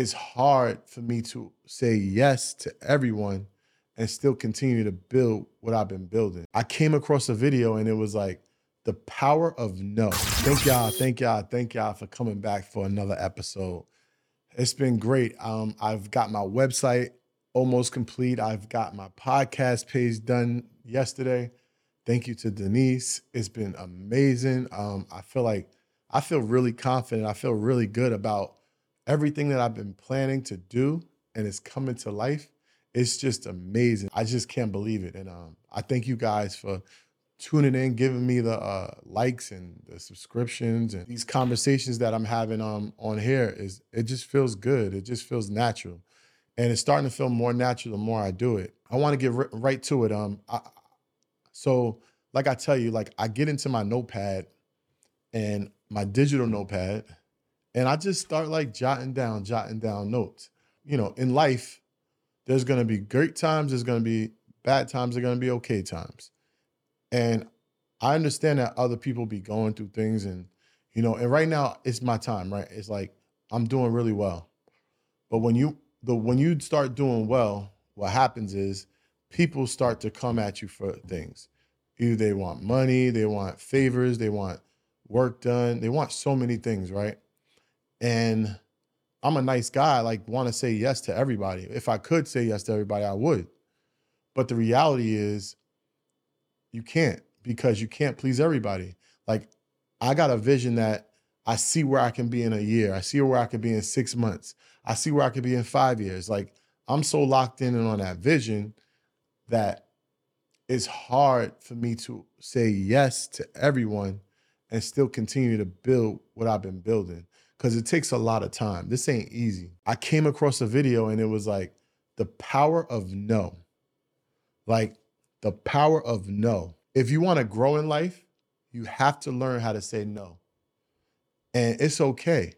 it's hard for me to say yes to everyone and still continue to build what I've been building. I came across a video and it was like the power of no. Thank y'all, thank y'all, thank y'all for coming back for another episode. It's been great. Um, I've got my website almost complete. I've got my podcast page done yesterday. Thank you to Denise. It's been amazing. Um, I feel like I feel really confident. I feel really good about everything that I've been planning to do and it's coming to life. It's just amazing. I just can't believe it. And um, I thank you guys for tuning in, giving me the uh, likes and the subscriptions and these conversations that I'm having um, on here is it just feels good. It just feels natural, and it's starting to feel more natural the more I do it. I want to get r- right to it. Um, I, so like I tell you, like I get into my notepad and my digital notepad, and I just start like jotting down, jotting down notes. You know, in life, there's gonna be great times. There's gonna be bad times. There's gonna be okay times and I understand that other people be going through things and you know, and right now it's my time, right? It's like I'm doing really well. But when you the when you start doing well, what happens is people start to come at you for things. Either they want money, they want favors, they want work done, they want so many things, right? And I'm a nice guy, like want to say yes to everybody. If I could say yes to everybody, I would. But the reality is you can't because you can't please everybody. Like I got a vision that I see where I can be in a year. I see where I can be in six months. I see where I could be in five years. Like I'm so locked in and on that vision that it's hard for me to say yes to everyone and still continue to build what I've been building because it takes a lot of time. This ain't easy. I came across a video and it was like the power of no. Like the power of no. If you want to grow in life, you have to learn how to say no. And it's okay.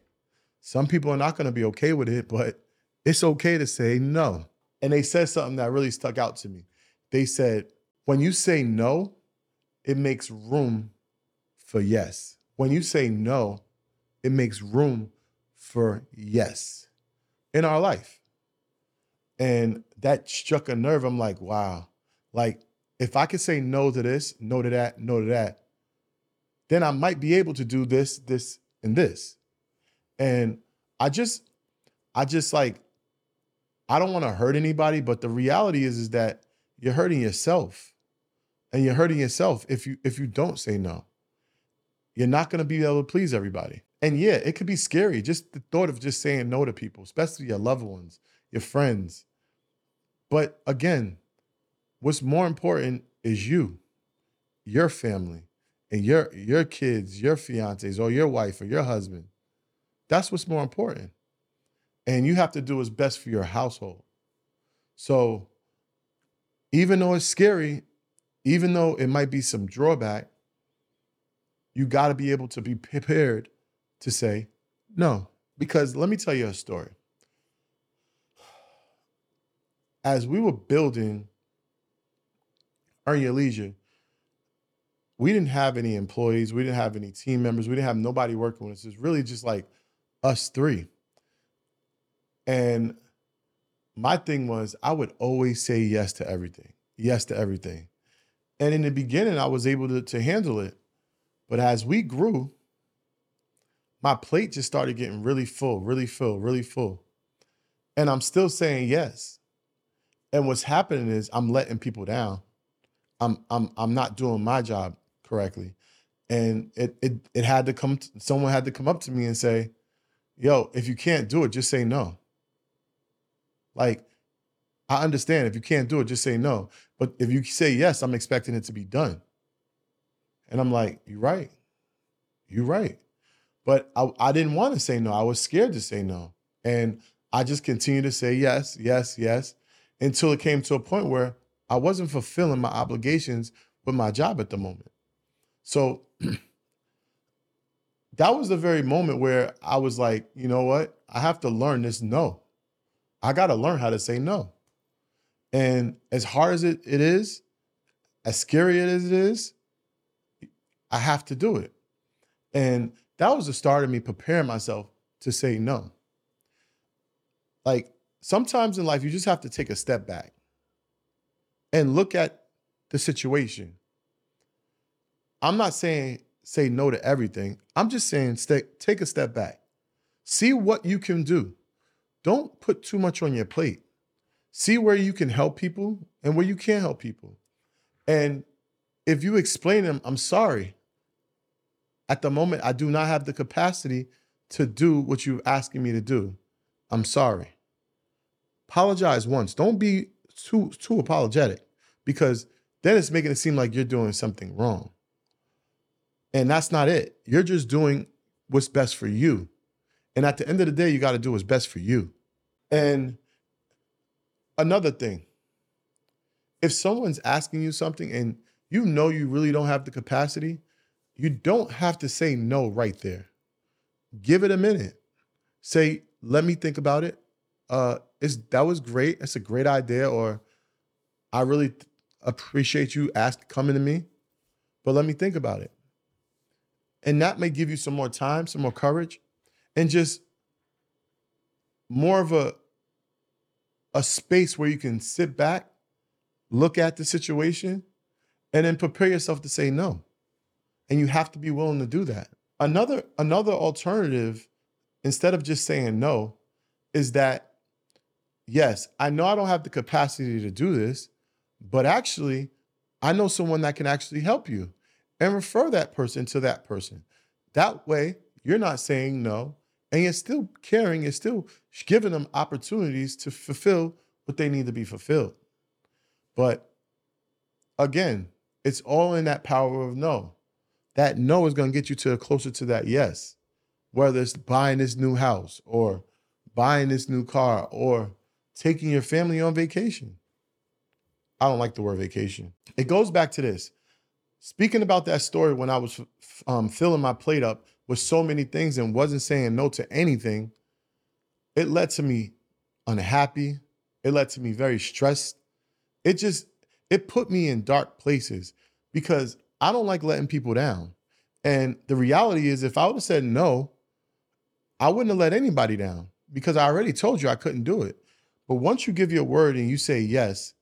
Some people are not going to be okay with it, but it's okay to say no. And they said something that really stuck out to me. They said, when you say no, it makes room for yes. When you say no, it makes room for yes in our life. And that struck a nerve. I'm like, wow. Like, if I could say no to this, no to that, no to that, then I might be able to do this, this, and this. And I just, I just like, I don't want to hurt anybody, but the reality is, is that you're hurting yourself. And you're hurting yourself if you if you don't say no. You're not gonna be able to please everybody. And yeah, it could be scary. Just the thought of just saying no to people, especially your loved ones, your friends. But again, What's more important is you, your family, and your your kids, your fiancés, or your wife or your husband. That's what's more important. And you have to do what's best for your household. So even though it's scary, even though it might be some drawback, you got to be able to be prepared to say no. Because let me tell you a story. As we were building Earn Your Leisure. We didn't have any employees. We didn't have any team members. We didn't have nobody working with us. It's really just like us three. And my thing was, I would always say yes to everything, yes to everything. And in the beginning, I was able to, to handle it. But as we grew, my plate just started getting really full, really full, really full. And I'm still saying yes. And what's happening is I'm letting people down. I'm I'm I'm not doing my job correctly. And it it it had to come to, someone had to come up to me and say, "Yo, if you can't do it, just say no." Like I understand if you can't do it, just say no. But if you say yes, I'm expecting it to be done. And I'm like, "You're right. You're right." But I, I didn't want to say no. I was scared to say no. And I just continued to say yes, yes, yes, until it came to a point where I wasn't fulfilling my obligations with my job at the moment. So that was the very moment where I was like, you know what? I have to learn this no. I got to learn how to say no. And as hard as it, it is, as scary as it is, I have to do it. And that was the start of me preparing myself to say no. Like sometimes in life, you just have to take a step back and look at the situation. I'm not saying say no to everything. I'm just saying stay, take a step back. See what you can do. Don't put too much on your plate. See where you can help people and where you can't help people. And if you explain them, I'm sorry. At the moment, I do not have the capacity to do what you're asking me to do. I'm sorry. Apologize once. Don't be too too apologetic because then it's making it seem like you're doing something wrong. And that's not it. You're just doing what's best for you. And at the end of the day, you got to do what's best for you. And another thing, if someone's asking you something and you know you really don't have the capacity, you don't have to say no right there. Give it a minute. Say, let me think about it. Uh, it's that was great. It's a great idea, or I really appreciate you ask coming to me, but let me think about it. And that may give you some more time, some more courage, and just more of a a space where you can sit back, look at the situation, and then prepare yourself to say no. And you have to be willing to do that. Another another alternative instead of just saying no is that yes, I know I don't have the capacity to do this, but actually I know someone that can actually help you and refer that person to that person. That way, you're not saying no, and you're still caring, you're still giving them opportunities to fulfill what they need to be fulfilled. But again, it's all in that power of no. That no is going to get you to closer to that yes, whether it's buying this new house or buying this new car or taking your family on vacation. I don't like the word vacation. It goes back to this Speaking about that story when I was um, filling my plate up with so many things and wasn't saying no to anything, it led to me unhappy. It led to me very stressed. It just, it put me in dark places because I don't like letting people down. And the reality is, if I would have said no, I wouldn't have let anybody down because I already told you I couldn't do it. But once you give your word and you say yes,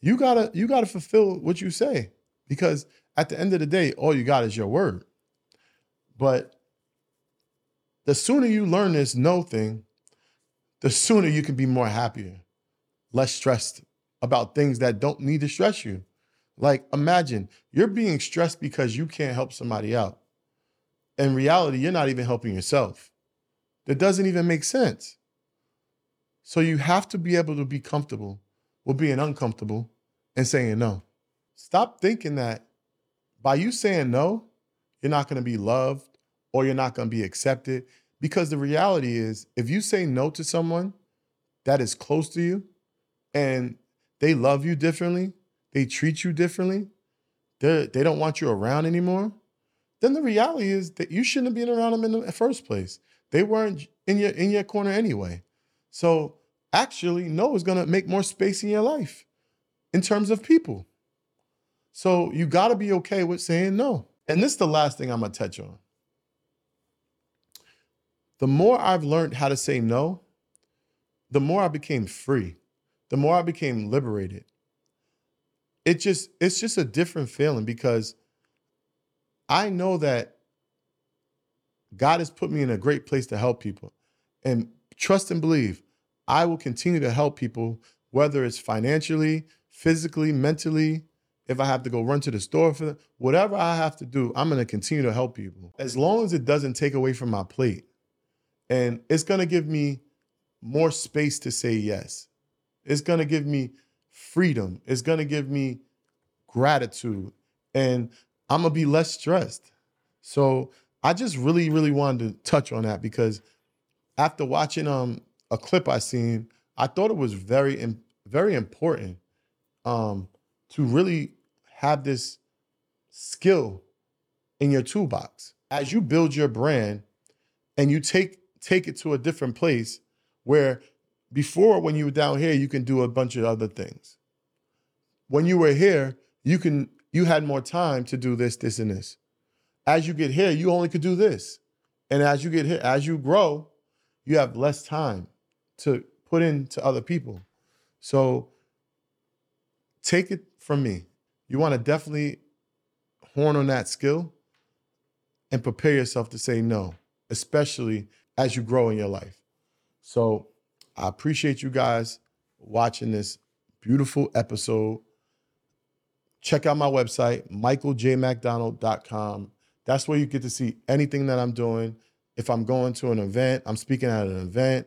you gotta you gotta fulfill what you say because at the end of the day, all you got is your word. But the sooner you learn this no thing, the sooner you can be more happier, less stressed about things that don't need to stress you. Like imagine you're being stressed because you can't help somebody out. In reality, you're not even helping yourself. That doesn't even make sense. So you have to be able to be comfortable with being uncomfortable and saying no. Stop thinking that by you saying no, you're not going to be loved or you're not going to be accepted. Because the reality is, if you say no to someone that is close to you and they love you differently, they treat you differently, they they don't want you around anymore, then the reality is that you shouldn't have been around them in the first place. They weren't in your in your corner anyway. So actually, no is gonna make more space in your life in terms of people. So you got to be okay with saying no. And this is the last thing I'm to touch on. The more I've learned how to say no, the more I became free, the more I became liberated. It just it's just a different feeling because I know that God has put me in a great place to help people. And trust and believe, I will continue to help people whether it's financially, physically, mentally, if I have to go run to the store for them, whatever I have to do, I'm going to continue to help people as long as it doesn't take away from my plate. And it's going to give me more space to say yes. It's going to give me freedom. It's to give me gratitude. And I'm to be less stressed. So I just really, really wanted to touch on that because after watching um a clip I seen, I thought it was very, very important um, to really have this skill in your toolbox. As you build your brand and you take take it to a different place where before when you were down here you can do a bunch of other things. When you were here, you can you had more time to do this this and this. As you get here, you only could do this. And as you get here, as you grow, you have less time to put into other people. So take it from me. You want to definitely horn on that skill and prepare yourself to say no, especially as you grow in your life. So I appreciate you guys watching this beautiful episode. Check out my website, michaeljmacdonald.com. That's where you get to see anything that I'm doing. If I'm going to an event, I'm speaking at an event.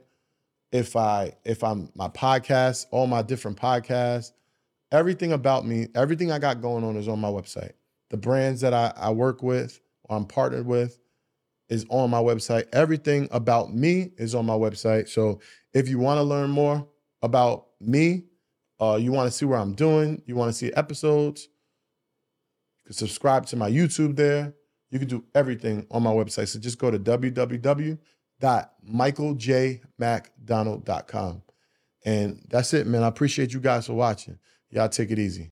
If I if I'm my podcast, all my different podcasts, everything about me, everything I got going on is on my website. The brands that I, I work with or I'm partnered with is on my website. Everything about me is on my website. So if you want to learn more about me, uh, you want to see where I'm doing, you want to see episodes, you can subscribe to my YouTube there. You can do everything on my website. So just go to www.michaeljmacdonald.com. And that's it, man. I appreciate you guys for watching. Y'all take it easy.